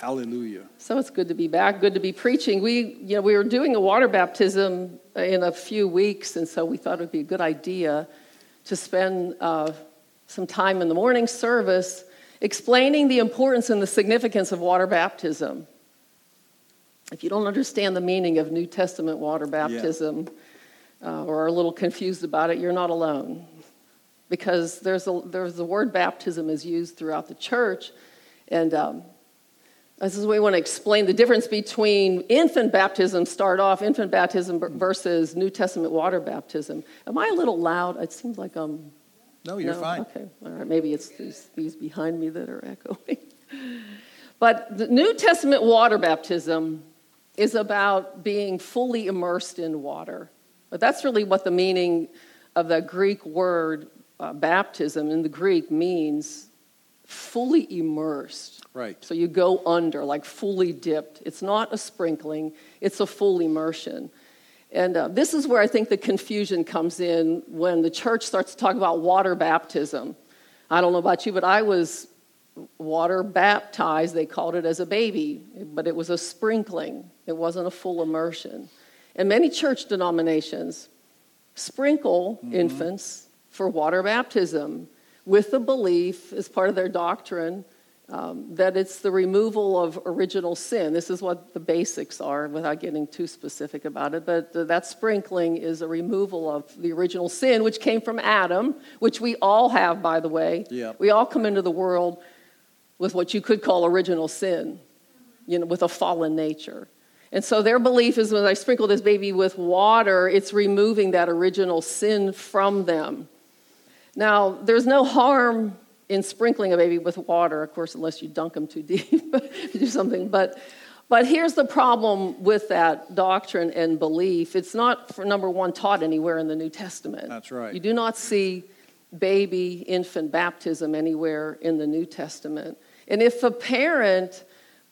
Hallelujah. So it's good to be back, good to be preaching. We, you know, we were doing a water baptism in a few weeks, and so we thought it would be a good idea to spend uh, some time in the morning service explaining the importance and the significance of water baptism. If you don't understand the meaning of New Testament water baptism uh, or are a little confused about it, you're not alone. Because there's a, there's the word baptism is used throughout the church, and um, this is we want to explain the difference between infant baptism, start off, infant baptism versus New Testament water baptism. Am I a little loud? It seems like I'm. No, you're no? fine. Okay, all right. Maybe it's these, these behind me that are echoing. but the New Testament water baptism is about being fully immersed in water. But that's really what the meaning of the Greek word uh, baptism in the Greek means fully immersed. Right. So you go under, like fully dipped. It's not a sprinkling, it's a full immersion. And uh, this is where I think the confusion comes in when the church starts to talk about water baptism. I don't know about you, but I was water baptized, they called it as a baby, but it was a sprinkling, it wasn't a full immersion. And many church denominations sprinkle mm-hmm. infants for water baptism with the belief, as part of their doctrine, um, that it's the removal of original sin. This is what the basics are without getting too specific about it. But that sprinkling is a removal of the original sin, which came from Adam, which we all have, by the way. Yep. We all come into the world with what you could call original sin, you know, with a fallen nature. And so their belief is when I sprinkle this baby with water, it's removing that original sin from them. Now, there's no harm in sprinkling a baby with water, of course, unless you dunk them too deep, do something. But, but here's the problem with that doctrine and belief it's not, for number one, taught anywhere in the New Testament. That's right. You do not see baby infant baptism anywhere in the New Testament. And if a parent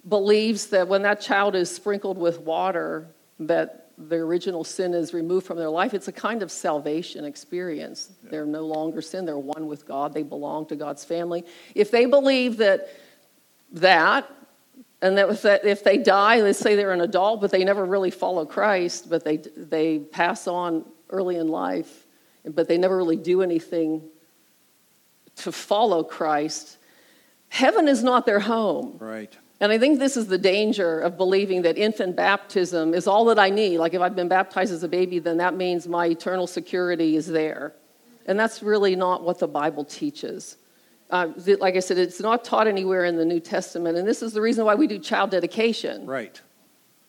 believes that when that child is sprinkled with water, that the original sin is removed from their life, it's a kind of salvation experience. Yeah. They're no longer sin, they're one with God, they belong to God's family. If they believe that that, and that if they die, let's say they're an adult, but they never really follow Christ, but they, they pass on early in life, but they never really do anything to follow Christ, heaven is not their home. Right. And I think this is the danger of believing that infant baptism is all that I need. Like if I've been baptized as a baby, then that means my eternal security is there. And that's really not what the Bible teaches. Uh, like I said, it's not taught anywhere in the New Testament. And this is the reason why we do child dedication. Right.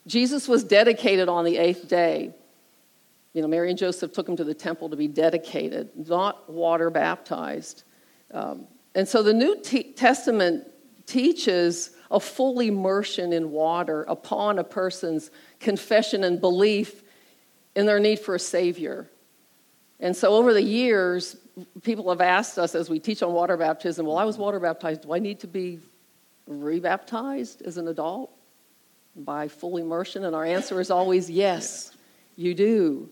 Jesus was dedicated on the eighth day. You know, Mary and Joseph took him to the temple to be dedicated, not water baptized. Um, and so the New T- Testament teaches a full immersion in water upon a person's confession and belief in their need for a Savior. And so over the years, people have asked us as we teach on water baptism, well, I was water baptized. Do I need to be rebaptized as an adult by full immersion? And our answer is always yes, you do.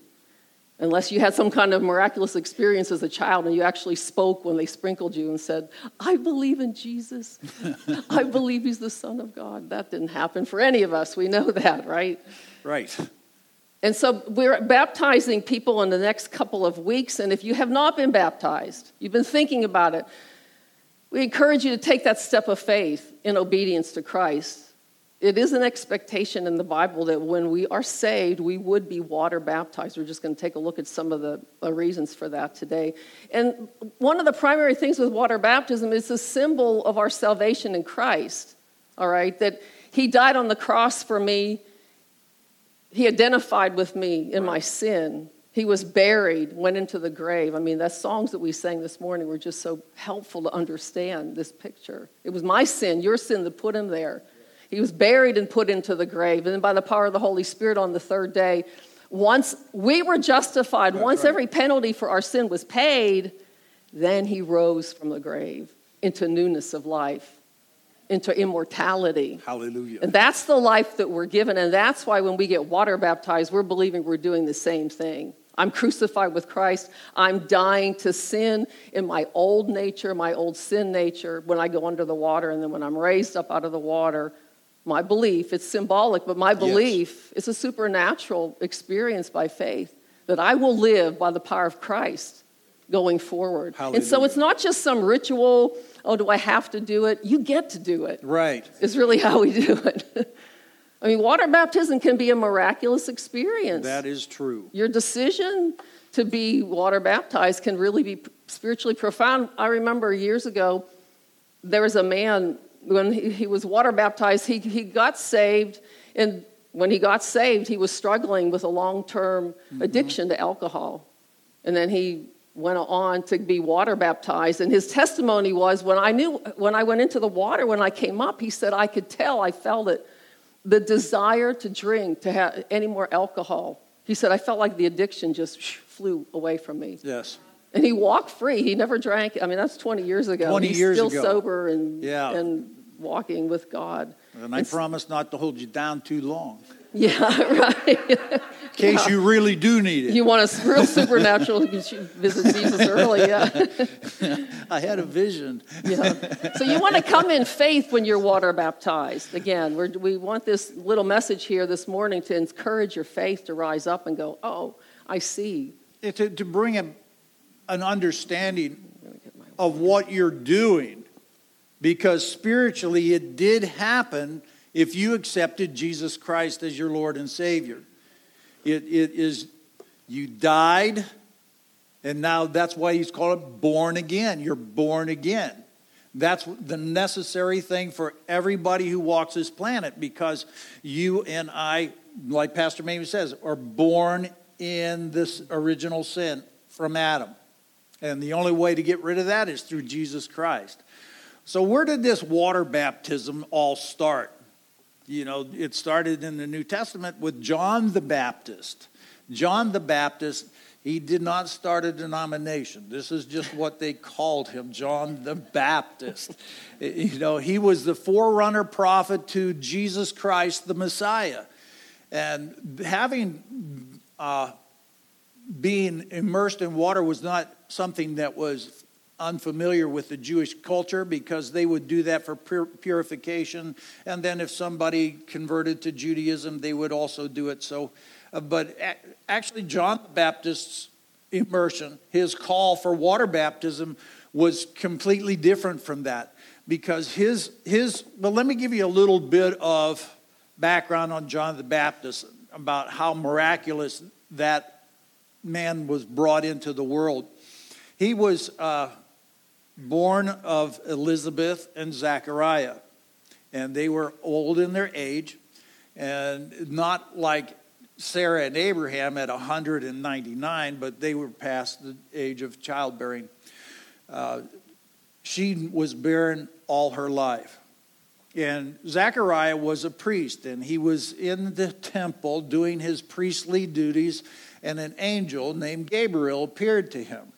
Unless you had some kind of miraculous experience as a child and you actually spoke when they sprinkled you and said, I believe in Jesus. I believe he's the Son of God. That didn't happen for any of us. We know that, right? Right. And so we're baptizing people in the next couple of weeks. And if you have not been baptized, you've been thinking about it, we encourage you to take that step of faith in obedience to Christ it is an expectation in the Bible that when we are saved, we would be water baptized. We're just going to take a look at some of the reasons for that today. And one of the primary things with water baptism is a symbol of our salvation in Christ, all right? That He died on the cross for me, He identified with me in my sin. He was buried, went into the grave. I mean, the songs that we sang this morning were just so helpful to understand this picture. It was my sin, your sin, that put him there. He was buried and put into the grave. And then by the power of the Holy Spirit on the third day, once we were justified, That's once right. every penalty for our sin was paid, then he rose from the grave into newness of life, into immortality. Hallelujah. And that's the life that we're given. And that's why when we get water baptized, we're believing we're doing the same thing. I'm crucified with Christ. I'm dying to sin in my old nature, my old sin nature, when I go under the water. And then when I'm raised up out of the water, my belief, it's symbolic, but my belief yes. is a supernatural experience by faith that I will live by the power of Christ going forward. Hallelujah. And so it's not just some ritual, oh, do I have to do it? You get to do it. Right. Is really how we do it. I mean, water baptism can be a miraculous experience. That is true. Your decision to be water baptized can really be spiritually profound. I remember years ago, there was a man, when he, he was water baptized, he, he got saved, and when he got saved, he was struggling with a long term mm-hmm. addiction to alcohol. And then he went on to be water baptized and his testimony was when i knew when i went into the water when i came up he said i could tell i felt it the desire to drink to have any more alcohol he said i felt like the addiction just flew away from me yes and he walked free he never drank i mean that's 20 years ago 20 he's years still ago. sober and, yeah. and walking with god and i and promise not to hold you down too long yeah, right. In case yeah. you really do need it. You want a real supernatural, you should visit Jesus early, yeah. I had a vision. yeah. So you want to come in faith when you're water baptized. Again, we we want this little message here this morning to encourage your faith to rise up and go, oh, I see. To, to bring a, an understanding of what you're doing. Because spiritually, it did happen – if you accepted Jesus Christ as your Lord and Savior. It, it is, you died, and now that's why he's called it born again. You're born again. That's the necessary thing for everybody who walks this planet because you and I, like Pastor Mamie says, are born in this original sin from Adam. And the only way to get rid of that is through Jesus Christ. So, where did this water baptism all start? You know, it started in the New Testament with John the Baptist. John the Baptist, he did not start a denomination. This is just what they called him, John the Baptist. you know, he was the forerunner prophet to Jesus Christ, the Messiah. And having uh, being immersed in water was not something that was unfamiliar with the Jewish culture because they would do that for purification. And then if somebody converted to Judaism, they would also do it. So, uh, but actually, John the Baptist's immersion, his call for water baptism, was completely different from that because his his. Well, let me give you a little bit of background on John the Baptist about how miraculous that man was brought into the world. He was. Uh, born of Elizabeth and Zachariah. And they were old in their age, and not like Sarah and Abraham at 199, but they were past the age of childbearing. Uh, she was barren all her life. And Zachariah was a priest, and he was in the temple doing his priestly duties, and an angel named Gabriel appeared to him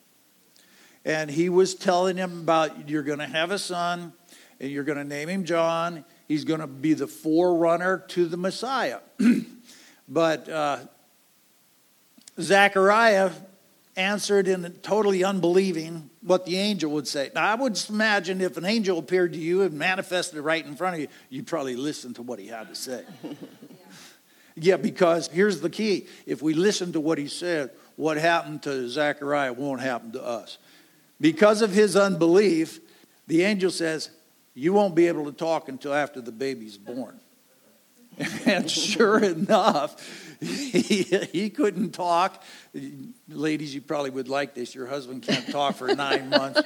and he was telling him about you're going to have a son and you're going to name him John. He's going to be the forerunner to the Messiah. but uh, Zechariah answered in totally unbelieving what the angel would say. Now, I would imagine if an angel appeared to you and manifested right in front of you, you'd probably listen to what he had to say. yeah, because here's the key if we listen to what he said, what happened to Zechariah won't happen to us. Because of his unbelief, the angel says, You won't be able to talk until after the baby's born. And sure enough, he, he couldn't talk. Ladies, you probably would like this. Your husband can't talk for nine months.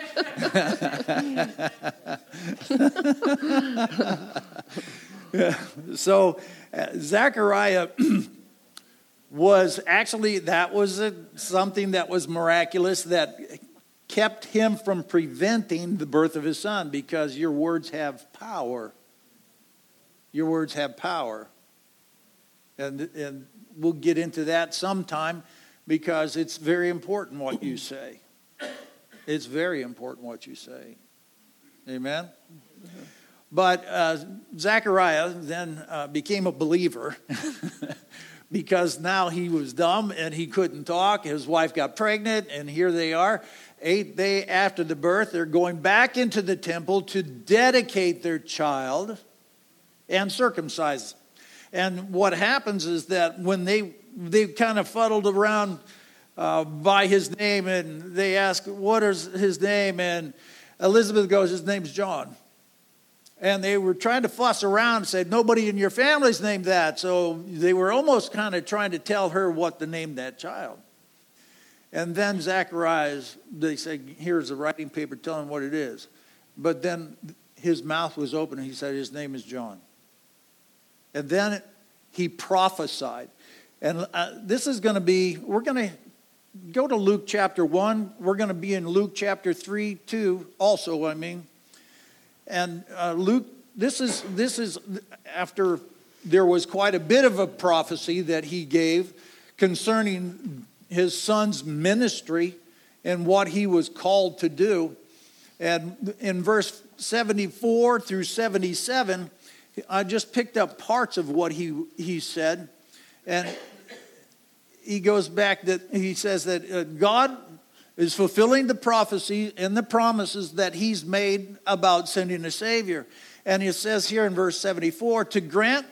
so, Zechariah was actually, that was a, something that was miraculous that kept him from preventing the birth of his son because your words have power. Your words have power. And, and we'll get into that sometime because it's very important what you say. It's very important what you say. Amen? But uh, Zechariah then uh, became a believer because now he was dumb and he couldn't talk. His wife got pregnant, and here they are eighth day after the birth, they're going back into the temple to dedicate their child. and circumcised. And what happens is that when they they kind of fuddled around uh, by his name and they ask, What is his name? And Elizabeth goes, His name's John. And they were trying to fuss around and said, Nobody in your family's named that. So they were almost kind of trying to tell her what to name that child. And then Zacharias, they said, Here's a writing paper telling what it is. But then his mouth was open and he said, His name is John. And then he prophesied. And uh, this is going to be, we're going to go to Luke chapter 1. We're going to be in Luke chapter 3, 2, also, I mean. And uh, Luke, this is, this is after there was quite a bit of a prophecy that he gave concerning his son's ministry and what he was called to do. And in verse 74 through 77, I just picked up parts of what he, he said. And he goes back that he says that uh, God is fulfilling the prophecy and the promises that he's made about sending a Savior. And it says here in verse 74 to grant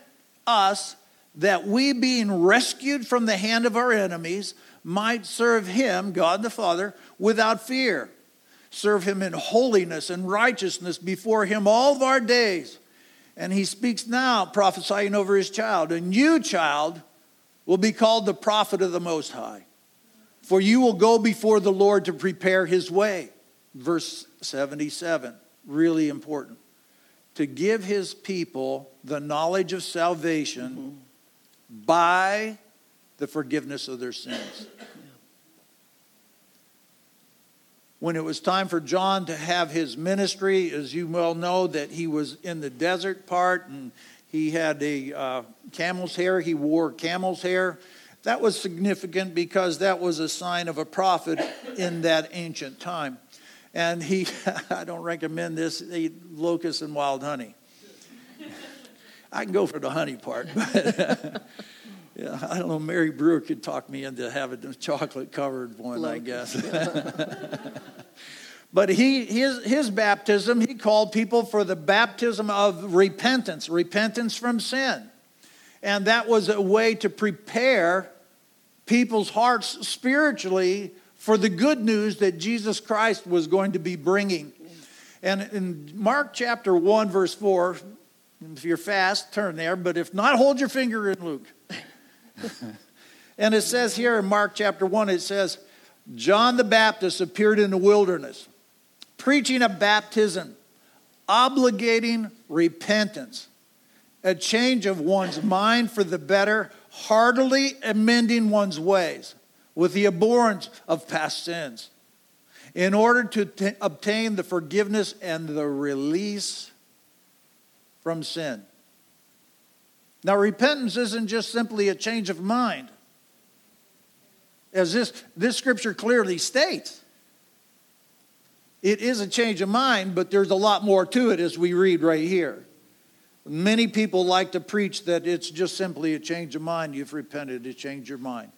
us that we, being rescued from the hand of our enemies, might serve him, God the Father, without fear. Serve him in holiness and righteousness before him all of our days. And he speaks now, prophesying over his child. And you, child, will be called the prophet of the Most High. For you will go before the Lord to prepare his way. Verse 77, really important. To give his people the knowledge of salvation mm-hmm. by the forgiveness of their sins. when it was time for John to have his ministry, as you well know, that he was in the desert part and he had a uh, camel's hair, he wore camel's hair. That was significant because that was a sign of a prophet in that ancient time. And he, I don't recommend this, ate locusts and wild honey. I can go for the honey part, but I don't know. Mary Brewer could talk me into having a chocolate covered one, I guess. but he, his, his baptism, he called people for the baptism of repentance, repentance from sin. And that was a way to prepare people's hearts spiritually for the good news that Jesus Christ was going to be bringing. And in Mark chapter 1, verse 4, if you're fast, turn there, but if not, hold your finger in Luke. And it says here in Mark chapter 1, it says, John the Baptist appeared in the wilderness, preaching a baptism, obligating repentance, a change of one's mind for the better, heartily amending one's ways with the abhorrence of past sins, in order to t- obtain the forgiveness and the release from sin. Now, repentance isn't just simply a change of mind, as this, this scripture clearly states. It is a change of mind, but there's a lot more to it as we read right here. Many people like to preach that it's just simply a change of mind. You've repented to change your mind.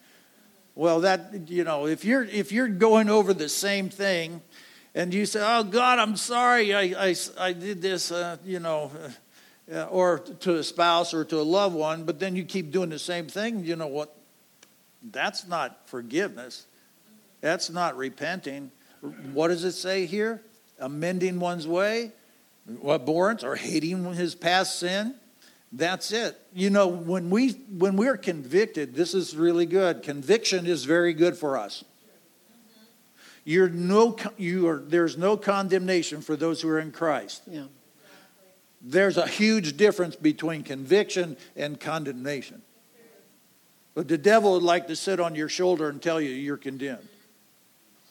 Well, that you know, if you're if you're going over the same thing, and you say, "Oh God, I'm sorry, I I, I did this," uh, you know, Uh, or to a spouse or to a loved one, but then you keep doing the same thing, you know what? That's not forgiveness. That's not repenting. What does it say here? Amending one's way, abhorrence, or hating his past sin. That's it. You know, when we when we're convicted, this is really good. Conviction is very good for us. You're no, you are, there's no condemnation for those who are in Christ. Yeah. There's a huge difference between conviction and condemnation. But the devil would like to sit on your shoulder and tell you you're condemned.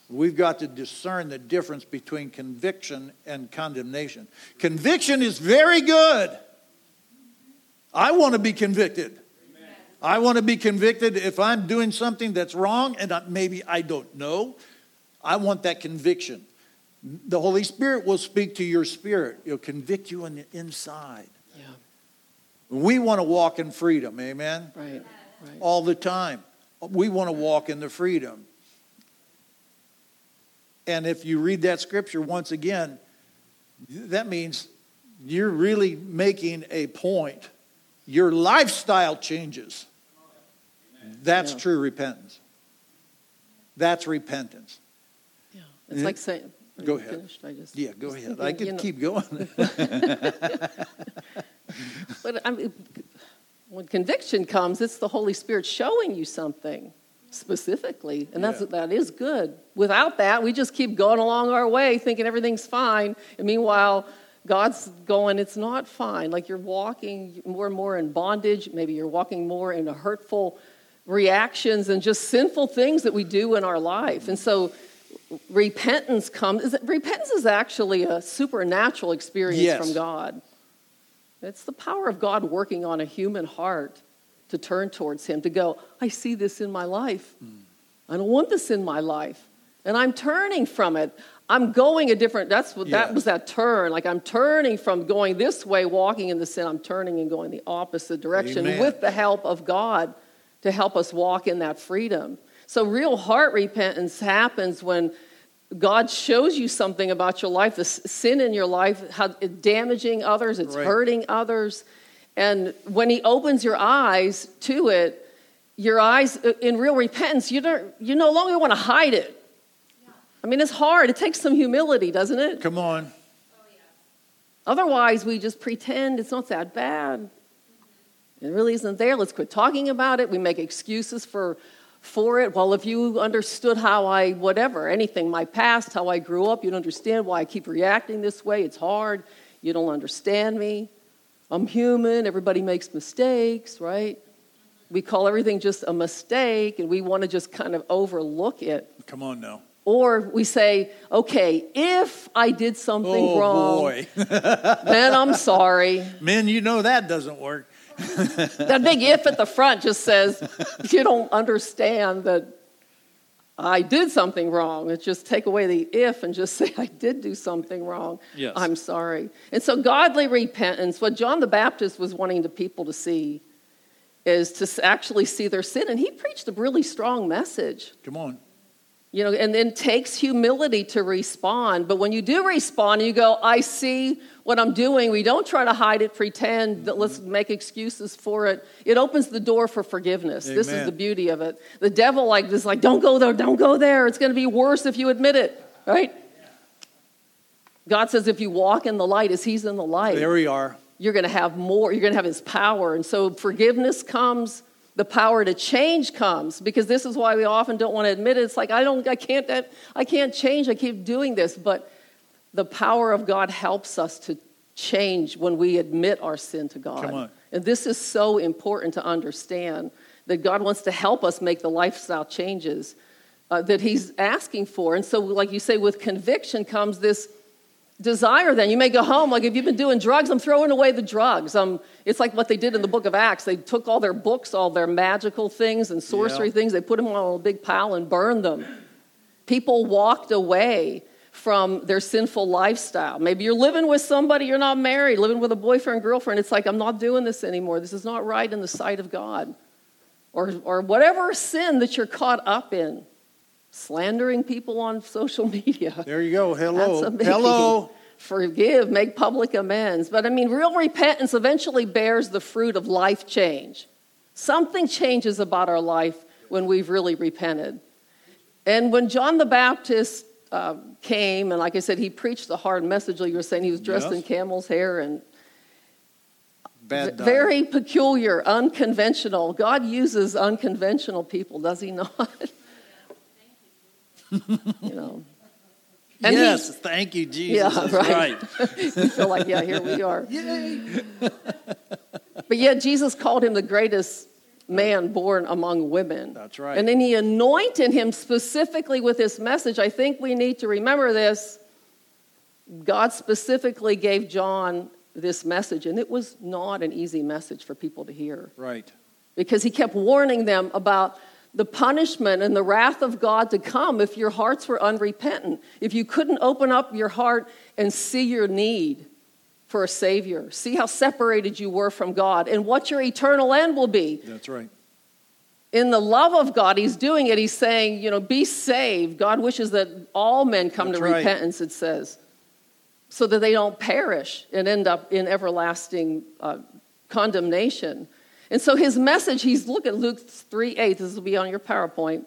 We've got to discern the difference between conviction and condemnation. Conviction is very good. I want to be convicted. I want to be convicted if I'm doing something that's wrong and maybe I don't know. I want that conviction. The Holy Spirit will speak to your spirit. It'll convict you on the inside. Yeah. We want to walk in freedom, amen? Right, right. All the time. We want to walk in the freedom. And if you read that scripture once again, that means you're really making a point. Your lifestyle changes. That's Yeah. true repentance. That's repentance. Yeah. It's like saying, are Go ahead. finished? I just, Yeah, go just ahead. thinking, I could you know, keep going. But I mean, when conviction comes, it's the Holy Spirit showing you something specifically, and that's Yeah. that is good. Without that, we just keep going along our way, thinking everything's fine, and meanwhile, God's going, it's not fine. Like you're walking more and more in bondage. Maybe you're walking more in hurtful reactions and just sinful things that we do in our life. And so repentance comes. Is it, repentance is actually a supernatural experience Yes. from God. It's the power of God working on a human heart to turn towards Him, to go, I see this in my life. Hmm. I don't want this in my life. And I'm turning from it. I'm going a different, that's what, that was that turn. Like I'm turning from going this way, walking in the sin, I'm turning and going the opposite direction Amen. with the help of God to help us walk in that freedom. So real heart repentance happens when God shows you something about your life, the sin in your life, how it's damaging others, it's Right. hurting others. And when He opens your eyes to it, your eyes uh, in real repentance, you, don't, you no longer want to hide it. I mean, it's hard. It takes some humility, doesn't it? Come on. Otherwise, we just pretend it's not that bad. It really isn't there. Let's quit talking about it. We make excuses for, for it. Well, if you understood how I, whatever, anything, my past, how I grew up, you'd understand why I keep reacting this way. It's hard. You don't understand me. I'm human. Everybody makes mistakes, right? We call everything just a mistake and we want to just kind of overlook it. Come on now. Or we say, okay, if I did something Oh, wrong, then I'm sorry. Men, you know that doesn't work. That big if at the front just says, you don't understand that I did something wrong. It's just take away the if and just say, I did do something wrong. Yes. I'm sorry. And so, godly repentance, what John the Baptist was wanting the people to see is to actually see their sin. And he preached a really strong message. Come on. You know, and then takes humility to respond. But when you do respond, you go, I see what I'm doing. We don't try to hide it, pretend that let's make excuses for it. It opens the door for forgiveness. This is the beauty of it. The devil like is like, don't go there, don't go there. It's going to be worse if you admit it, right? God says if you walk in the light as he's in the light, There we are. you're going to have more you're going to have his power and so forgiveness comes the power to change comes because this is why we often don't want to admit it it's like i don't i can't i can't change i keep doing this but the power of god helps us to change when we admit our sin to god. And this is so important to understand that god wants to help us make the lifestyle changes uh, that he's asking for. And so like you say with conviction comes this desire then. You may go home like if you've been doing drugs i'm throwing away the drugs. Um, it's like what they did in the book of acts. They took all their books all their magical things and sorcery Yeah. things they put them on a big pile and burned them. People walked away from their sinful lifestyle maybe you're living with somebody you're not married living with a boyfriend girlfriend it's like i'm not doing this anymore this is not right in the sight of god or, or whatever sin that you're caught up in slandering people on social media There you go. Hello. that's a biggie. Hello. Forgive, make public amends. But I mean, real repentance eventually bears the fruit of life change. Something changes about our life when we've really repented. And when John the Baptist uh, came, and like I said, he preached the hard message, like you were saying, he was dressed Yes. in camel's hair and Bad very peculiar, unconventional. God uses unconventional people, does he not? you know. And he- yes. Thank you, Jesus. Yeah, That's right. right. you feel like, yeah, here we are. Yay. But yet, Jesus called him the greatest man born among women. That's right. And then he anointed him specifically with this message. I think we need to remember this. God specifically gave John this message, and it was not an easy message for people to hear Right. because he kept warning them about the punishment and the wrath of God to come if your hearts were unrepentant, if you couldn't open up your heart and see your need for a Savior, see how separated you were from God, and what your eternal end will be. That's right. In the love of God, He's doing it. He's saying, you know, be saved. God wishes that all men come That's to right. repentance, it says. so that they don't perish and end up in everlasting uh, condemnation. And so his message, he's look at Luke 3 8. This will be on your PowerPoint.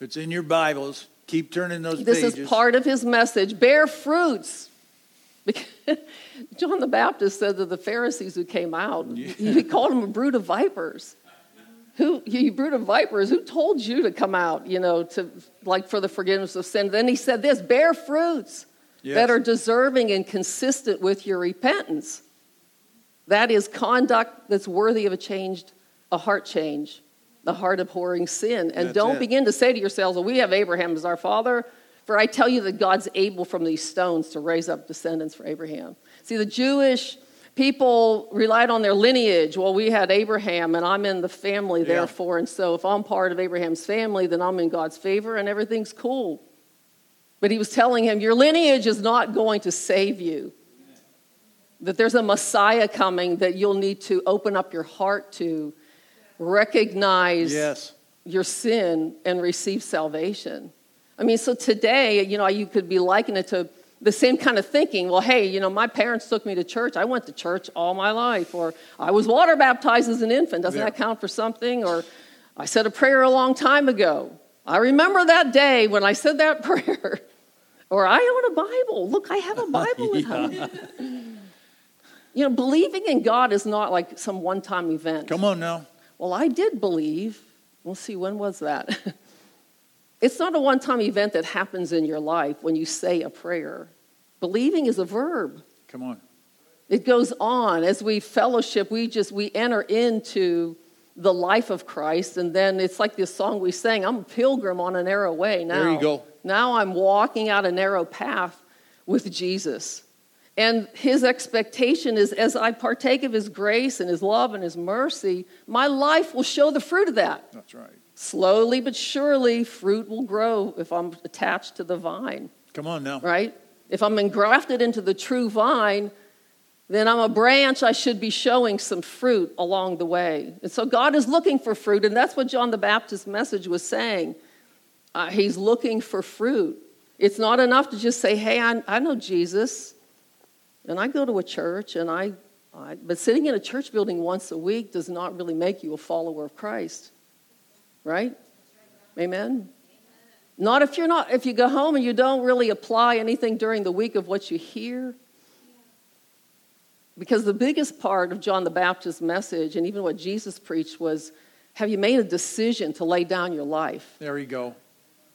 It's in your Bibles. Keep turning those this pages. is part of his message. Bear fruits. John the Baptist said to the Pharisees who came out, yeah. he called them a brood of vipers. Who, you brood of vipers, who told you to come out, you know, to like for the forgiveness of sin? Then he said this bear fruits yes. that are deserving and consistent with your repentance. That is conduct that's worthy of a changed, a heart change, the heart abhorring sin. And that's don't it. begin to say to yourselves, well, we have Abraham as our father. For I tell you that God's able from these stones to raise up descendants for Abraham. See, the Jewish people relied on their lineage. Well, we had Abraham, and I'm in the family, yeah. therefore. And so if I'm part of Abraham's family, then I'm in God's favor, and everything's cool. But he was telling him, Your lineage is not going to save you. That there's a Messiah coming that you'll need to open up your heart to, recognize yes. your sin, and receive salvation. I mean, so today, you know, you could be likening it to the same kind of thinking. Well, hey, you know, my parents took me to church. I went to church all my life. Or I was water baptized as an infant. Doesn't yeah. that count for something? Or I said a prayer a long time ago. I remember that day when I said that prayer. or I own a Bible. Look, I have a Bible home. you know, believing in God is not like some one time event. Come on now. Well, I did believe. We'll see, when was that? It's not a one time event that happens in your life when you say a prayer. Believing is a verb. Come on. It goes on. As we fellowship, we just we enter into the life of Christ, and then it's like this song we sang, I'm a pilgrim on a narrow way now. There you go. Now I'm walking out a narrow path with Jesus. And his expectation is as I partake of his grace and his love and his mercy, my life will show the fruit of that. That's right. Slowly but surely, fruit will grow if I'm attached to the vine. Come on now. Right? If I'm engrafted into the true vine, then I'm a branch, I should be showing some fruit along the way. And so God is looking for fruit, and that's what John the Baptist's message was saying. Uh, he's looking for fruit. It's not enough to just say, hey, I, I know Jesus, and I go to a church, and I, I, but sitting in a church building once a week does not really make you a follower of Christ right? Amen. Not if you're not, if you go home and you don't really apply anything during the week of what you hear. Because the biggest part of John the Baptist's message and even what Jesus preached was have you made a decision to lay down your life? There you go.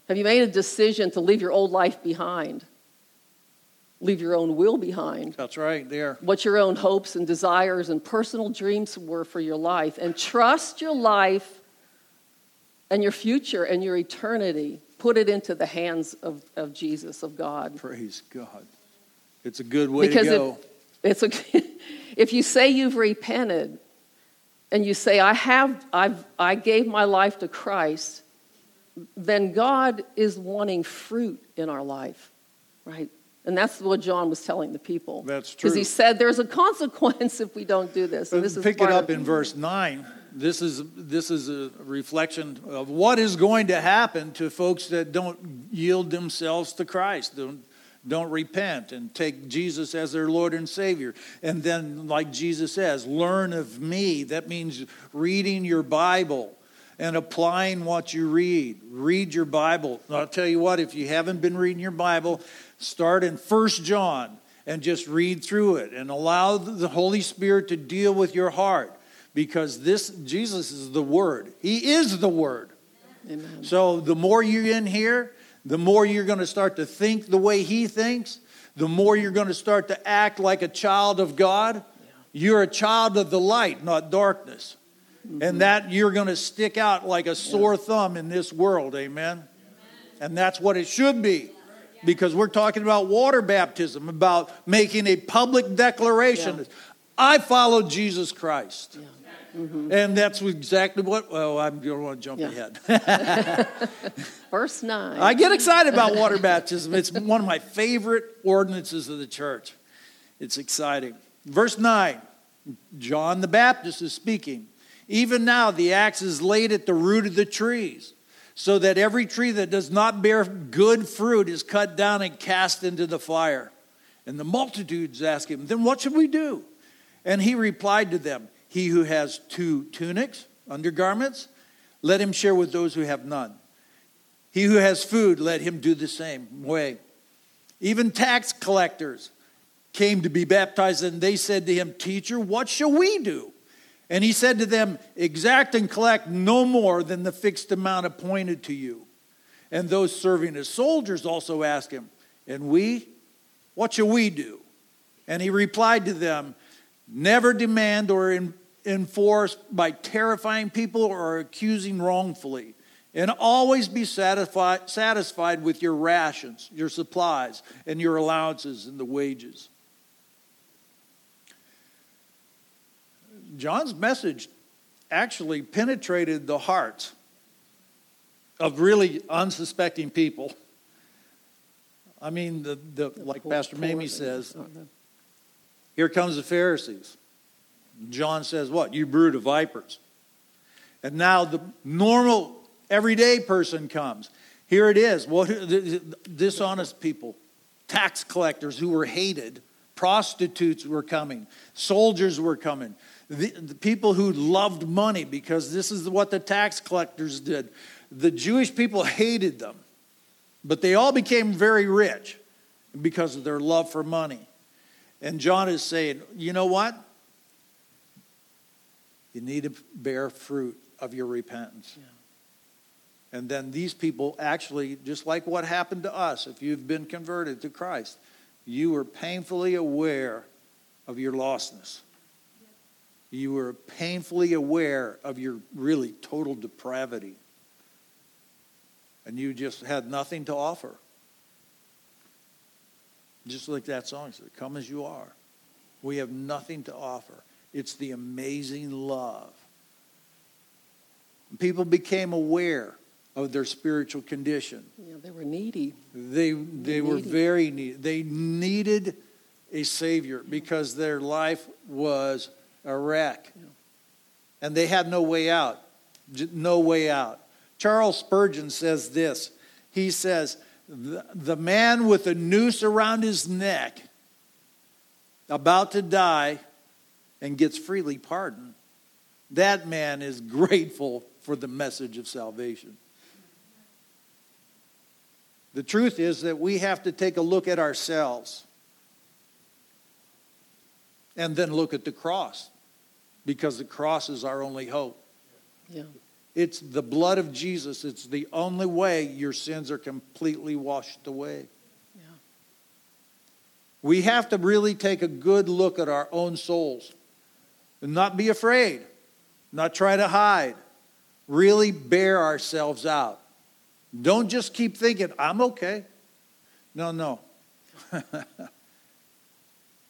Have you made a decision to leave your old life behind? Leave your own will behind. That's right, there. What your own hopes and desires and personal dreams were for your life. And trust your life and your future and your eternity, put it into the hands of, of Jesus, of God. Praise God. It's a good way because to go. If, it's a, if you say you've repented and you say, I have, I've, I gave my life to Christ, then God is wanting fruit in our life, right? And that's what John was telling the people. That's true. Because he said there's a consequence if we don't do this. And this Pick it up in verse 9 this is this is a reflection of what is going to happen to folks that don't yield themselves to Christ, don't don't repent and take Jesus as their Lord and Savior. And then, like Jesus says, learn of me. That means reading your Bible and applying what you read. Read your Bible. I'll tell you what, if you haven't been reading your Bible, start in First John and just read through it and allow the Holy Spirit to deal with your heart because this Jesus is the Word. He is the Word. Amen. So the more you're in here, the more you're going to start to think the way He thinks, the more you're going to start to act like a child of God. Yeah. You're a child of the light, not darkness. Mm-hmm. And that you're going to stick out like a sore yeah. thumb in this world. Amen? Amen. And that's what it should be because we're talking about water baptism, about making a public declaration. Yeah. I follow Jesus Christ. Yeah. Mm-hmm. And that's exactly what, well, I'm going to want to jump yeah. ahead. Verse 9. I get excited about water baptism. It's one of my favorite ordinances of the church. It's exciting. Verse 9 John the Baptist is speaking. Even now, the axe is laid at the root of the trees, so that every tree that does not bear good fruit is cut down and cast into the fire. And the multitudes ask him, Then what should we do? And he replied to them, He who has two tunics, undergarments, let him share with those who have none. He who has food, let him do the same way. Even tax collectors came to be baptized, and they said to him, Teacher, what shall we do? And he said to them, Exact and collect no more than the fixed amount appointed to you. And those serving as soldiers also asked him, And we? What shall we do? And he replied to them, Never demand or enforce by terrifying people or accusing wrongfully. And always be satisfied, satisfied with your rations, your supplies, and your allowances and the wages. John's message actually penetrated the hearts of really unsuspecting people. I mean, the, the, like Pastor Mamie says, here comes the Pharisees. John says, What? You brood of vipers. And now the normal, everyday person comes. Here it is. What, dishonest people, tax collectors who were hated, prostitutes were coming, soldiers were coming, the, the people who loved money because this is what the tax collectors did. The Jewish people hated them, but they all became very rich because of their love for money. And John is saying, you know what? You need to bear fruit of your repentance. Yeah. And then these people actually, just like what happened to us, if you've been converted to Christ, you were painfully aware of your lostness. You were painfully aware of your really total depravity. And you just had nothing to offer. Just like that song said, Come as you are. We have nothing to offer. It's the amazing love. People became aware of their spiritual condition. Yeah, they were needy. They, they, they were needy. very needy. They needed a Savior because their life was a wreck. Yeah. And they had no way out. No way out. Charles Spurgeon says this. He says, the man with a noose around his neck, about to die, and gets freely pardoned, that man is grateful for the message of salvation. The truth is that we have to take a look at ourselves and then look at the cross because the cross is our only hope. Yeah. It's the blood of Jesus. It's the only way your sins are completely washed away. Yeah. We have to really take a good look at our own souls and not be afraid, not try to hide. Really bear ourselves out. Don't just keep thinking, I'm okay. No, no.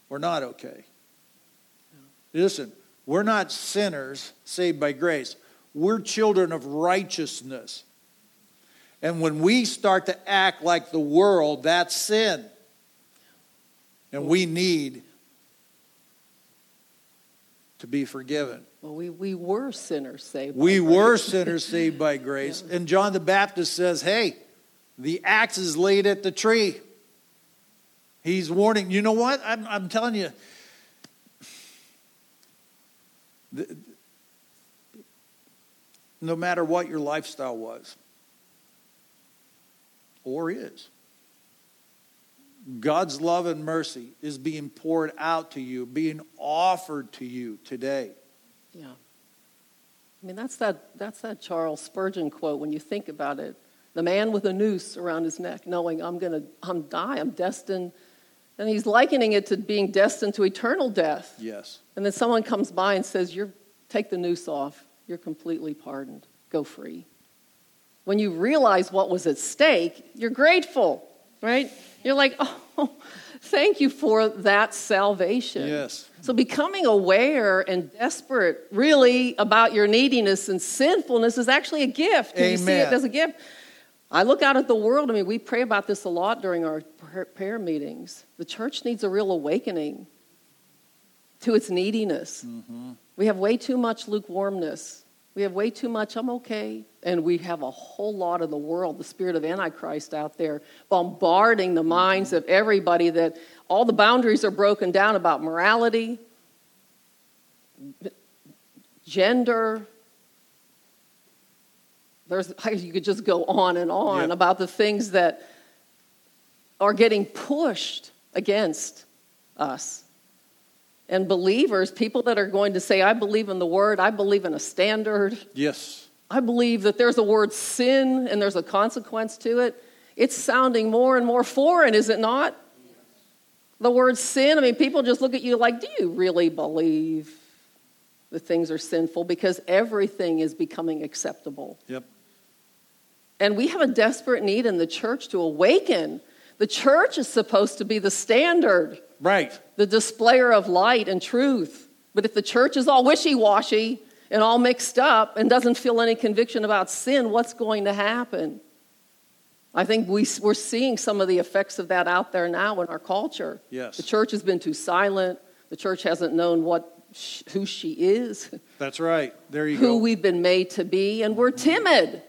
We're not okay. Listen, we're not sinners saved by grace. We're children of righteousness. And when we start to act like the world, that's sin. And we need to be forgiven. Well, we, we were sinners saved. We were sinners saved by grace. Yeah. And John the Baptist says, hey, the axe is laid at the tree. He's warning. You know what? I'm, I'm telling you. The, no matter what your lifestyle was or is. God's love and mercy is being poured out to you, being offered to you today. Yeah. I mean, that's that, that's that Charles Spurgeon quote when you think about it. The man with a noose around his neck, knowing I'm going to I'm die, I'm destined. And he's likening it to being destined to eternal death. Yes. And then someone comes by and says, You're, Take the noose off you're completely pardoned. Go free. When you realize what was at stake, you're grateful, right? You're like, oh, thank you for that salvation. Yes. So becoming aware and desperate really about your neediness and sinfulness is actually a gift. Can Amen. you see it as a gift? I look out at the world. I mean, we pray about this a lot during our prayer meetings. The church needs a real awakening to its neediness. Mm-hmm. We have way too much lukewarmness We have way too much, I'm okay. And we have a whole lot of the world, the spirit of Antichrist out there, bombarding the minds of everybody that all the boundaries are broken down about morality, gender. There's, you could just go on and on about the things that are getting pushed against us. And believers, people that are going to say, I believe in the word, I believe in a standard, Yes. I believe that there's a word sin and there's a consequence to it. It's sounding more and more foreign, is it not? The word sin, I mean, people just look at you like, do you really believe that things are sinful? Because everything is becoming acceptable. Yep. And we have a desperate need in the church to awaken. The church is supposed to be the standard, Right. The displayer of light and truth. But if the church is all wishy washy and all mixed up and doesn't feel any conviction about sin, what's going to happen? I think we, we're seeing some of the effects of that out there now in our culture. Yes. The church has been too silent. The church hasn't known what, sh- who she is That's right. There you who go. Who we've been made to be, and we're timid.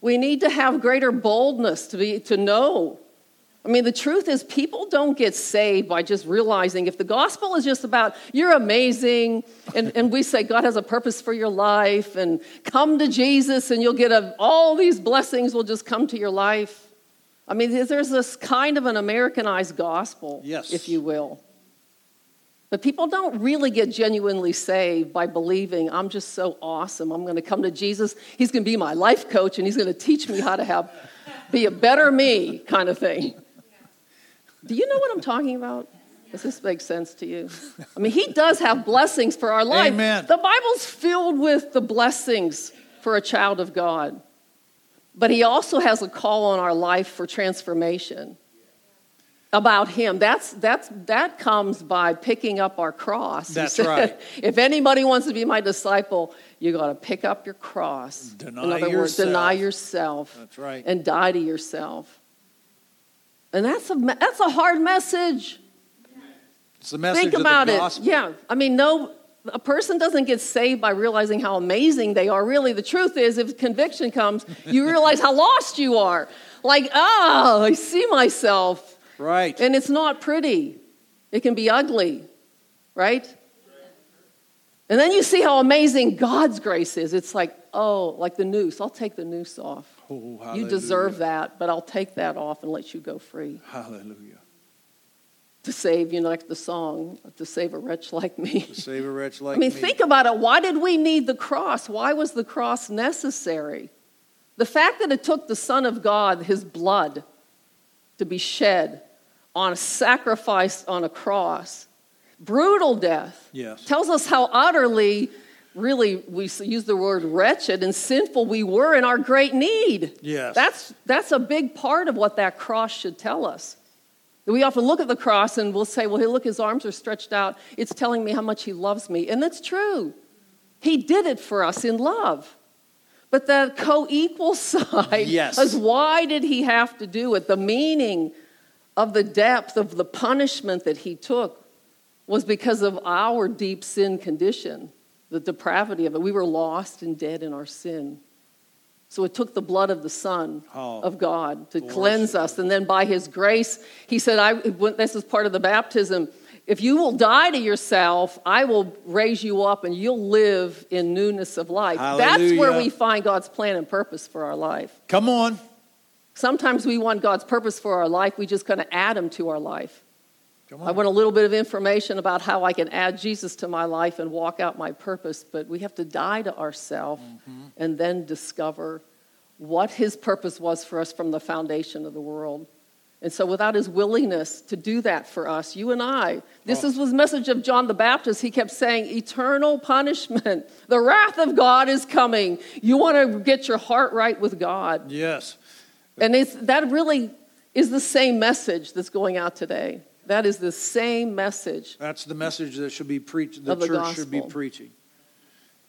We need to have greater boldness to, be, to know. I mean, the truth is, people don't get saved by just realizing if the gospel is just about you're amazing, and, and we say God has a purpose for your life, and come to Jesus, and you'll get a, all these blessings will just come to your life. I mean, there's this kind of an Americanized gospel, Yes. if you will. But people don't really get genuinely saved by believing, I'm just so awesome. I'm going to come to Jesus. He's going to be my life coach and he's going to teach me how to have, be a better me kind of thing. Do you know what I'm talking about? Does this make sense to you? I mean, he does have blessings for our life. Amen. The Bible's filled with the blessings for a child of God. But he also has a call on our life for transformation about him. That's, that's, that comes by picking up our cross. That's said, right. If anybody wants to be my disciple, you got to pick up your cross. Deny In other words, deny yourself That's right. and die to yourself. And that's a, that's a hard message. It's the message Think about it. Yeah. I mean, no, a person doesn't get saved by realizing how amazing they are. Really, the truth is, if conviction comes, you realize how lost you are. Like, oh, I see myself. Right. And it's not pretty, it can be ugly, right? And then you see how amazing God's grace is. It's like, oh, like the noose. I'll take the noose off. Oh, You deserve that, but I'll take that off and let you go free. Hallelujah. To save, you know, like the song, to save a wretch like me. To save a wretch like me. I mean, me. think about it. Why did we need the cross? Why was the cross necessary? The fact that it took the Son of God, his blood, to be shed on a sacrifice on a cross, brutal death, Yes. tells us how utterly, really, we use the word wretched and sinful we were in our great need. Yes. That's, that's a big part of what that cross should tell us. We often look at the cross and we'll say, well, hey, look, his arms are stretched out. It's telling me how much he loves me. And that's true. He did it for us in love. But the co equal side Yes. is why did he have to do it? The meaning of the depth of the punishment that he took was because of our deep sin condition, the depravity of it. We were lost and dead in our sin. So it took the blood of the Son Oh, of God to Lord. cleanse us. And then by His grace, He said, I, This is part of the baptism. If you will die to yourself, I will raise you up and you'll live in newness of life. That's where we find God's plan and purpose for our life. Come on. Sometimes we want God's purpose for our life, we just kind of add Him to our life. I want a little bit of information about how I can add Jesus to my life and walk out my purpose, but we have to die to ourselves Mm-hmm. and then discover what his purpose was for us from the foundation of the world. And so, without his willingness to do that for us, you and I, this Oh. is was the message of John the Baptist. He kept saying, Eternal punishment. The wrath of God is coming. You want to get your heart right with God. Yes. And it's, that really is the same message that's going out today. That is the same message. That's the message that should be preached. The the church should be preaching.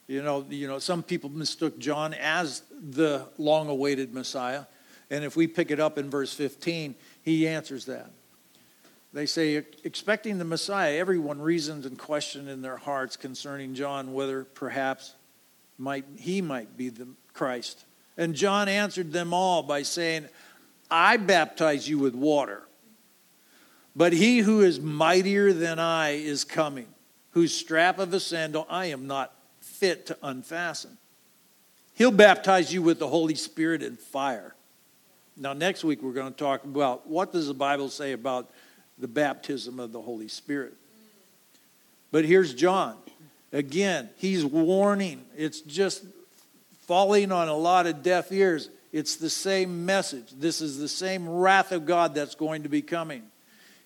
You know, you know, some people mistook John as the long-awaited Messiah, and if we pick it up in verse 15, he answers that. They say, expecting the Messiah, everyone reasoned and questioned in their hearts concerning John whether perhaps might he might be the Christ. And John answered them all by saying, I baptize you with water, but he who is mightier than I is coming, whose strap of a sandal I am not fit to unfasten. He'll baptize you with the Holy Spirit and fire. Now, next week we're going to talk about what does the Bible say about the baptism of the Holy Spirit. But here's John. Again, he's warning. It's just falling on a lot of deaf ears. It's the same message. This is the same wrath of God that's going to be coming.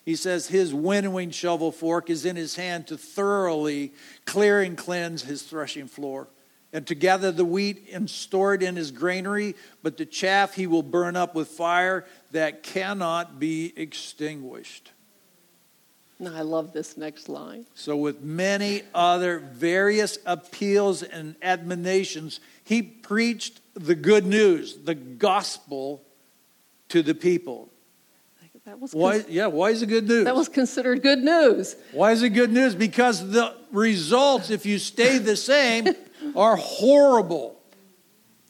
He says his winnowing shovel fork is in his hand to thoroughly clear and cleanse his threshing floor, and to gather the wheat and store it in his granary, but the chaff he will burn up with fire that cannot be extinguished. Now I love this next line. So, with many other various appeals and admonitions, he preached the good news, the gospel to the people. That was why, yeah, why is it good news? That was considered good news. Why is it good news? Because the results, if you stay the same, are horrible.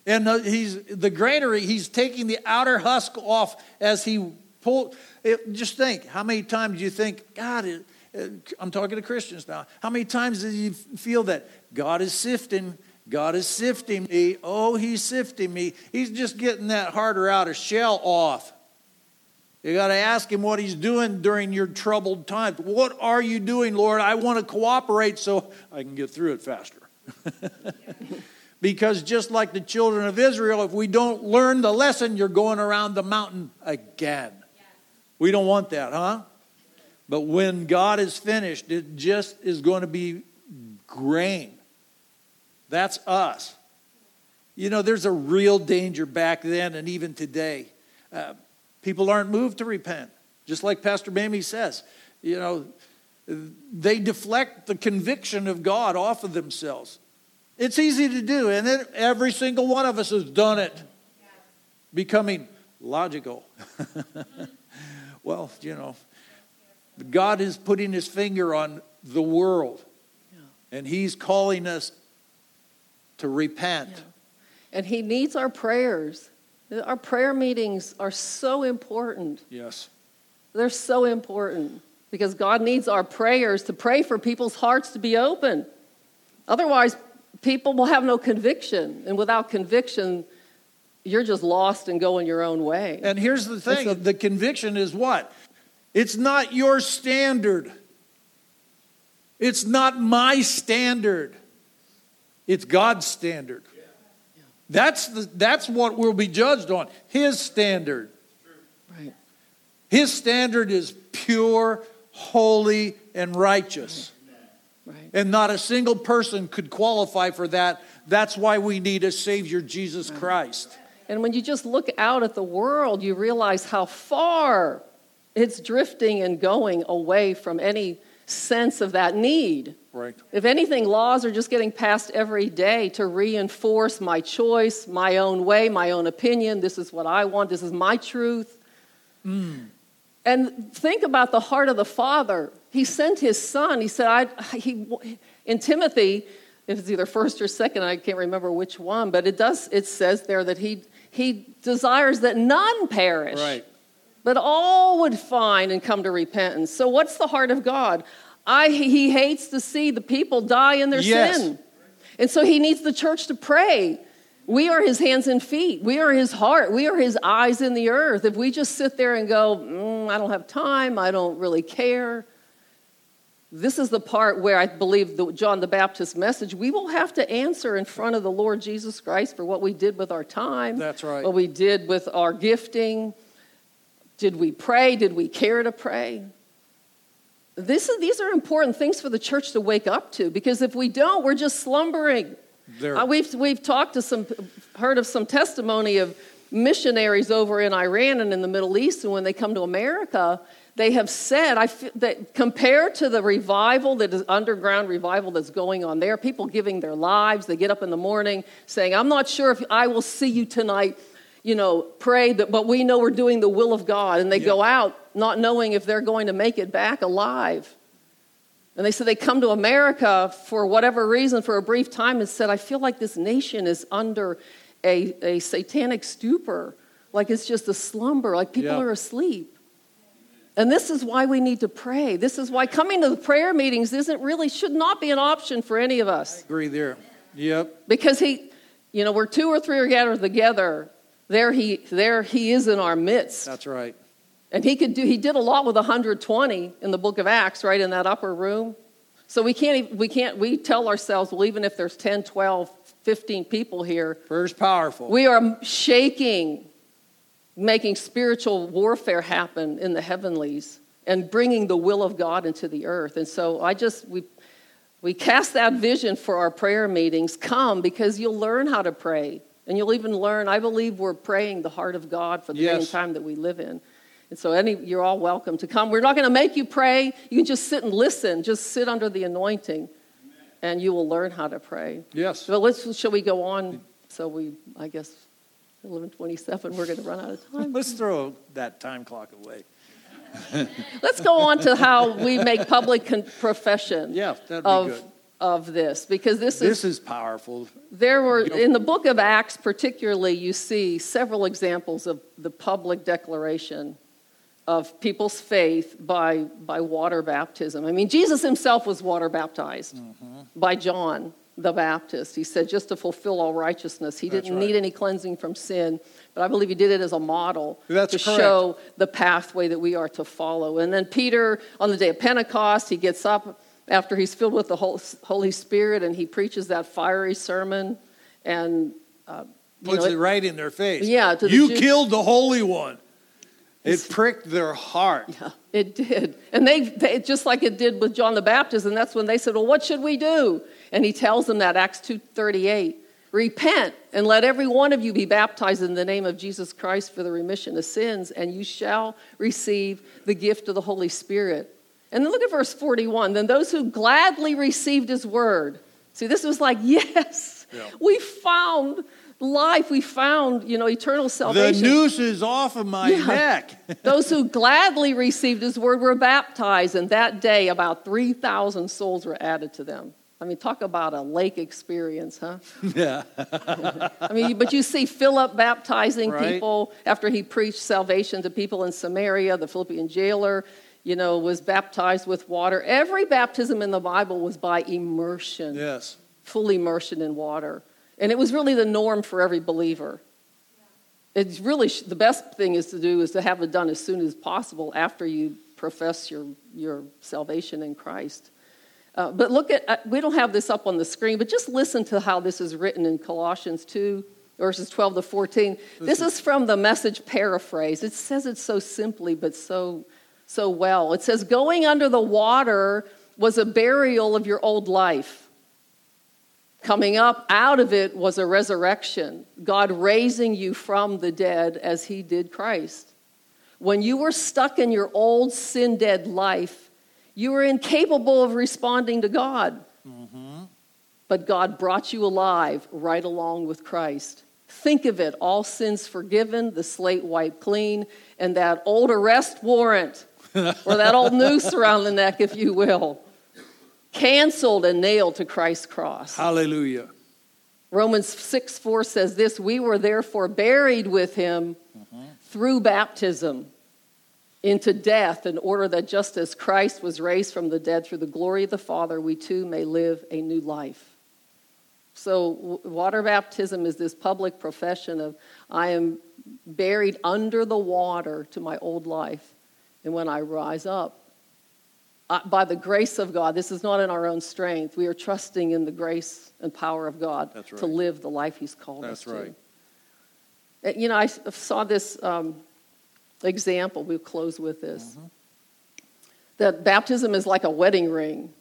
And the, he's the granary, he's taking the outer husk off as he pulled. It, just think, how many times do you think, God, it, it, I'm talking to Christians now, how many times do you feel that God is sifting? God is sifting me. Oh, he's sifting me. He's just getting that harder outer shell off. You got to ask him what he's doing during your troubled times. What are you doing, Lord? I want to cooperate so I can get through it faster. because just like the children of Israel, if we don't learn the lesson, you're going around the mountain again. We don't want that, huh? But when God is finished, it just is going to be grain. That's us. You know, there's a real danger back then and even today. Uh, People aren't moved to repent. Just like Pastor Mamie says, you know, they deflect the conviction of God off of themselves. It's easy to do, and it, every single one of us has done it. Becoming logical. well, you know, God is putting his finger on the world, and he's calling us to repent. Yeah. And he needs our prayers. Our prayer meetings are so important. Yes. They're so important because God needs our prayers to pray for people's hearts to be open. Otherwise, people will have no conviction. And without conviction, you're just lost and going your own way. And here's the thing so, the conviction is what? It's not your standard, it's not my standard, it's God's standard. That's, the, that's what we'll be judged on. His standard. Right. His standard is pure, holy, and righteous. Right. And not a single person could qualify for that. That's why we need a Savior, Jesus right. Christ. And when you just look out at the world, you realize how far it's drifting and going away from any sense of that need. Right. If anything, laws are just getting passed every day to reinforce my choice, my own way, my own opinion. This is what I want. This is my truth. Mm. And think about the heart of the Father. He sent his son. He said, I, he, in Timothy, if it's either first or second, I can't remember which one, but it does, it says there that he, he desires that none perish. Right but all would find and come to repentance. So, what's the heart of God? I, he hates to see the people die in their yes. sin. And so, he needs the church to pray. We are his hands and feet. We are his heart. We are his eyes in the earth. If we just sit there and go, mm, I don't have time, I don't really care, this is the part where I believe the John the Baptist message. We will have to answer in front of the Lord Jesus Christ for what we did with our time. That's right. What we did with our gifting did we pray? Did we care to pray? This is, these are important things for the church to wake up to because if we don't, we're just slumbering. Uh, we've, we've talked to some, heard of some testimony of missionaries over in Iran and in the Middle East, and when they come to America, they have said I feel that compared to the revival that is underground revival that's going on there, people giving their lives, they get up in the morning saying, "I'm not sure if I will see you tonight you know, pray, that, but we know we're doing the will of God. And they yeah. go out not knowing if they're going to make it back alive. And they said they come to America for whatever reason for a brief time and said, I feel like this nation is under a, a satanic stupor, like it's just a slumber, like people Yeah. are asleep. And this is why we need to pray. This is why coming to the prayer meetings isn't really, should not be an option for any of us. Agree there. Yep. Because he, you know, where two or three are gathered together, there he, there he is in our midst. That's right. And he could do, he did a lot with 120 in the book of Acts, right, in that upper room. So we can't, even- we can't, we tell ourselves, well, even if there's 10, 12, 15 people here, Prayer's powerful. we are shaking, making spiritual warfare happen in the heavenlies and bringing the will of God into the earth. And so I just, we, we cast that vision for our prayer meetings. Come because you'll learn how to pray. And you'll even learn, I believe we're praying the heart of God for the day and Yes. time that we live in. And so any, you're all welcome to come. We're not going to make you pray. You can just sit and listen. Just sit under the anointing, and you will learn how to pray. yes. So let's, shall we go on? So we, I guess, 1127, we're going to run out of time. Let's throw that time clock away. Let's go on to how we make public con- profession Yeah, that'd be of, good. Of this, because this is, This is powerful. there were, in the book of Acts particularly, you see several examples of the public declaration of people's faith by, by water baptism. I mean, Jesus himself was water baptized Mm-hmm. by John the Baptist. He said, just to fulfill all righteousness. He That's didn't right. need any cleansing from sin, but I believe he did it as a model That's to correct. show the pathway that we are to follow. And then Peter, on the day of Pentecost, he gets up after he's filled with the Holy Spirit and he preaches that fiery sermon. And, uh, you Puts know, it right in their face. Yeah, to the you Jew- killed the Holy One. It pricked their heart. Yeah, it did. And they, they, just like it did with John the Baptist, and that's when they said, Well, what should we do? And he tells them that, Acts 2.38, Repent and let every one of you be baptized in the name of Jesus Christ for the remission of sins, and you shall receive the gift of the Holy Spirit. And then look at verse 41. Then those who gladly received his word. See, this was like, yes, Yeah. we found life. We found, you know, eternal salvation. The noose is off of my Yeah. neck. Those who gladly received his word were baptized, and that day about 3,000 souls were added to them. I mean, talk about a lake experience, huh? yeah. I mean, but you see Philip baptizing Right. people after he preached salvation to people in Samaria. The Philippian jailer, you know, was baptized with water. Every baptism in the Bible was by immersion, Yes. full immersion in water. And it was really the norm for every believer. It's really the best thing is to do is to have it done as soon as possible after you profess your, your salvation in Christ. Uh, but look at, uh, we don't have this up on the screen, but just listen to how this is written in Colossians 2, verses 12 to 14. This is from the message paraphrase. It says it so simply, but so, so well. It says, Going under the water was a burial of your old life. Coming up out of it was a resurrection, God raising you from the dead as He did Christ. When you were stuck in your old sin dead life, you were incapable of responding to God. Mm-hmm. But God brought you alive right along with Christ. Think of it all sins forgiven, the slate wiped clean, and that old arrest warrant, or that old noose around the neck, if you will, canceled and nailed to Christ's cross. Hallelujah. Romans 6 4 says this We were therefore buried with him mm-hmm. through baptism into death, in order that just as Christ was raised from the dead through the glory of the Father, we too may live a new life. So, water baptism is this public profession of I am buried under the water to my old life. And when I rise up, uh, by the grace of God, this is not in our own strength. We are trusting in the grace and power of God That's to live the life He's called That's us right. to. You know, I saw this um, example. We'll close with this. Mm-hmm. That baptism is like a wedding ring.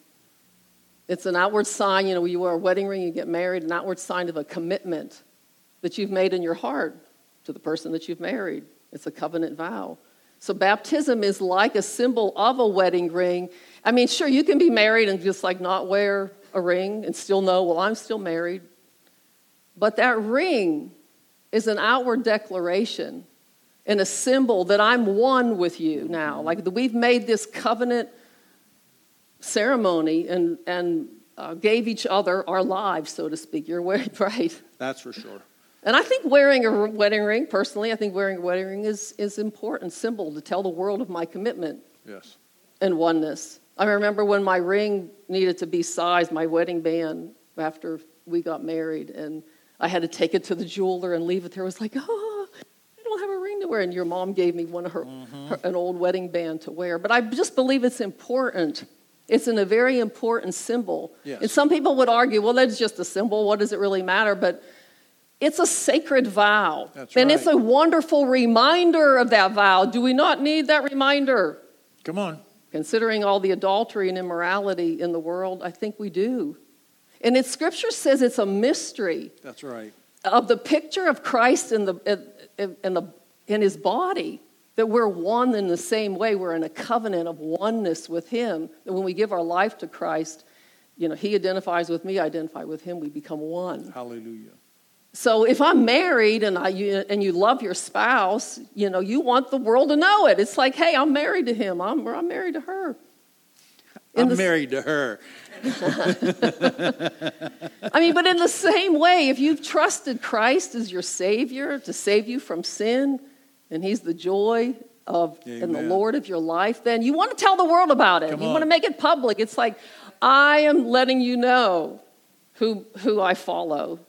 It's an outward sign, you know, you wear a wedding ring, you get married, an outward sign of a commitment that you've made in your heart to the person that you've married. It's a covenant vow. So baptism is like a symbol of a wedding ring. I mean, sure, you can be married and just like not wear a ring and still know, well, I'm still married. But that ring is an outward declaration and a symbol that I'm one with you now. Like we've made this covenant ceremony and, and uh, gave each other our lives, so to speak. You're right. That's for sure. And I think wearing a wedding ring, personally, I think wearing a wedding ring is is important symbol to tell the world of my commitment. Yes. And oneness. I remember when my ring needed to be sized, my wedding band, after we got married, and I had to take it to the jeweler and leave it there. I was like, oh, I don't have a ring to wear. And your mom gave me one of her, mm-hmm. her an old wedding band to wear. But I just believe it's important. It's in a very important symbol. Yes. And some people would argue, well, that's just a symbol. What does it really matter? But it's a sacred vow. That's and right. it's a wonderful reminder of that vow. Do we not need that reminder? Come on. Considering all the adultery and immorality in the world, I think we do. And it, Scripture says it's a mystery. That's right. Of the picture of Christ in, the, in, the, in his body, that we're one in the same way. We're in a covenant of oneness with him. That when we give our life to Christ, you know, he identifies with me, I identify with him, we become one. Hallelujah. So if I'm married and, I, you, and you love your spouse, you know, you want the world to know it. It's like, hey, I'm married to him. I'm, I'm married to her. In I'm the, married to her. I mean, but in the same way, if you've trusted Christ as your Savior to save you from sin, and He's the joy of Amen. and the Lord of your life, then you want to tell the world about it. Come you on. want to make it public. It's like, I am letting you know who, who I follow.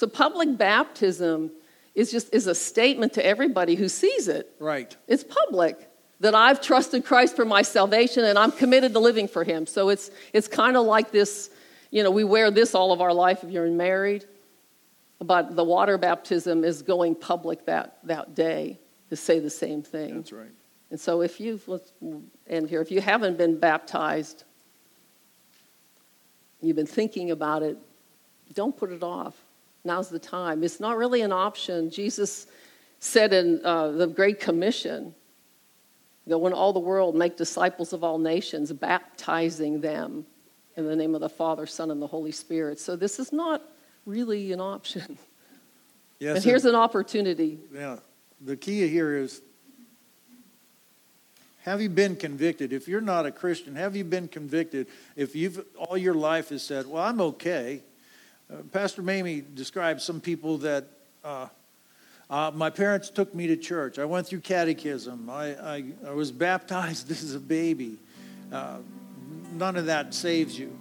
So public baptism is just is a statement to everybody who sees it. Right. It's public that I've trusted Christ for my salvation and I'm committed to living for him. So it's it's kind of like this, you know, we wear this all of our life if you're married. But the water baptism is going public that, that day to say the same thing. That's right. And so if you've let's and here, if you haven't been baptized, you've been thinking about it, don't put it off. Now's the time. It's not really an option. Jesus said in uh, the Great Commission, go in all the world, make disciples of all nations, baptizing them in the name of the Father, Son, and the Holy Spirit. So this is not really an option. Yes, and here's an opportunity. Yeah. The key here is have you been convicted? If you're not a Christian, have you been convicted? If you've all your life has said, "Well, I'm okay," Pastor Mamie described some people that uh, uh, my parents took me to church. I went through catechism. I, I, I was baptized as a baby. Uh, none of that saves you.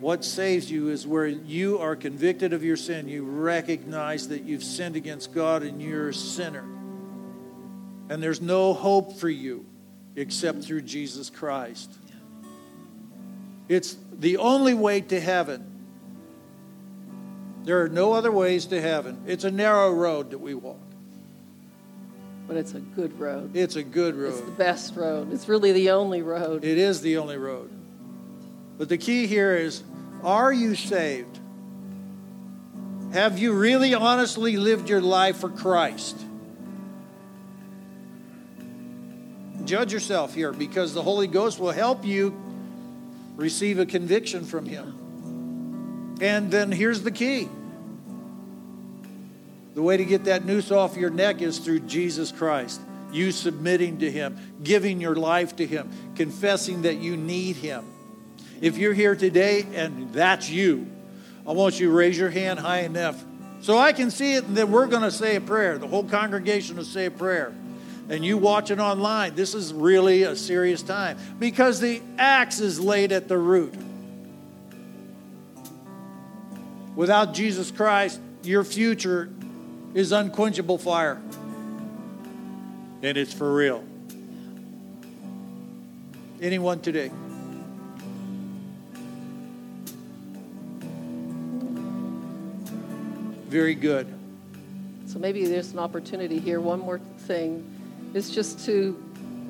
What saves you is where you are convicted of your sin. You recognize that you've sinned against God and you're a sinner. And there's no hope for you except through Jesus Christ. It's the only way to heaven. There are no other ways to heaven. It's a narrow road that we walk. But it's a good road. It's a good road. It's the best road. It's really the only road. It is the only road. But the key here is are you saved? Have you really honestly lived your life for Christ? Judge yourself here because the Holy Ghost will help you receive a conviction from Him. And then here's the key the way to get that noose off your neck is through Jesus Christ. You submitting to Him, giving your life to Him, confessing that you need Him. If you're here today and that's you, I want you to raise your hand high enough so I can see it, and then we're going to say a prayer. The whole congregation will say a prayer. And you watching online, this is really a serious time because the axe is laid at the root. Without Jesus Christ, your future is unquenchable fire. And it's for real. Anyone today? Very good. So maybe there's an opportunity here. One more thing is just to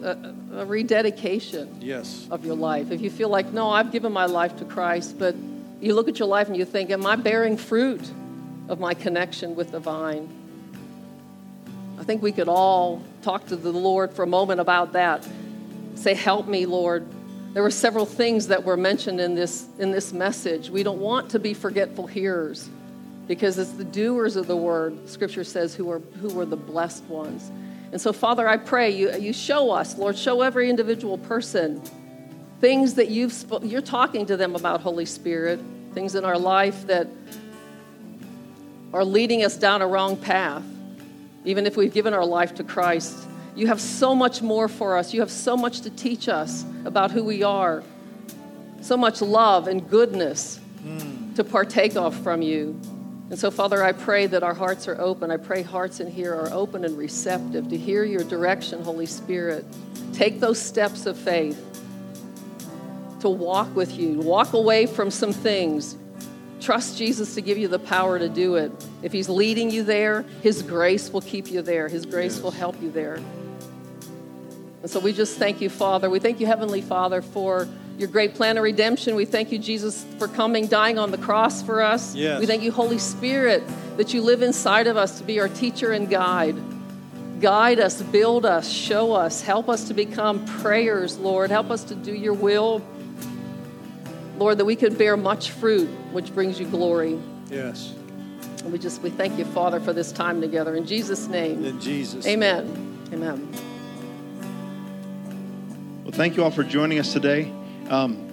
uh, a rededication yes. of your life. If you feel like, no, I've given my life to Christ, but you look at your life and you think, am I bearing fruit of my connection with the vine? I think we could all talk to the Lord for a moment about that. Say, help me, Lord. There were several things that were mentioned in this, in this message. We don't want to be forgetful hearers because it's the doers of the word, Scripture says, who are, who are the blessed ones. And so, Father, I pray you, you show us, Lord, show every individual person things that you've sp- you're talking to them about Holy Spirit, things in our life that are leading us down a wrong path, even if we've given our life to Christ. You have so much more for us. You have so much to teach us about who we are, so much love and goodness mm. to partake of from you. And so, Father, I pray that our hearts are open. I pray hearts in here are open and receptive to hear your direction, Holy Spirit. Take those steps of faith to walk with you, walk away from some things. Trust Jesus to give you the power to do it. If He's leading you there, His grace will keep you there, His grace yes. will help you there. And so we just thank you, Father. We thank you, Heavenly Father, for your great plan of redemption. We thank you, Jesus, for coming, dying on the cross for us. Yes. We thank you, Holy Spirit, that you live inside of us to be our teacher and guide. Guide us, build us, show us, help us to become prayers, Lord. Help us to do your will. Lord, that we could bear much fruit, which brings you glory. Yes. And we just we thank you, Father, for this time together. In Jesus' name. In Jesus. Amen. Amen. Well, thank you all for joining us today. Um,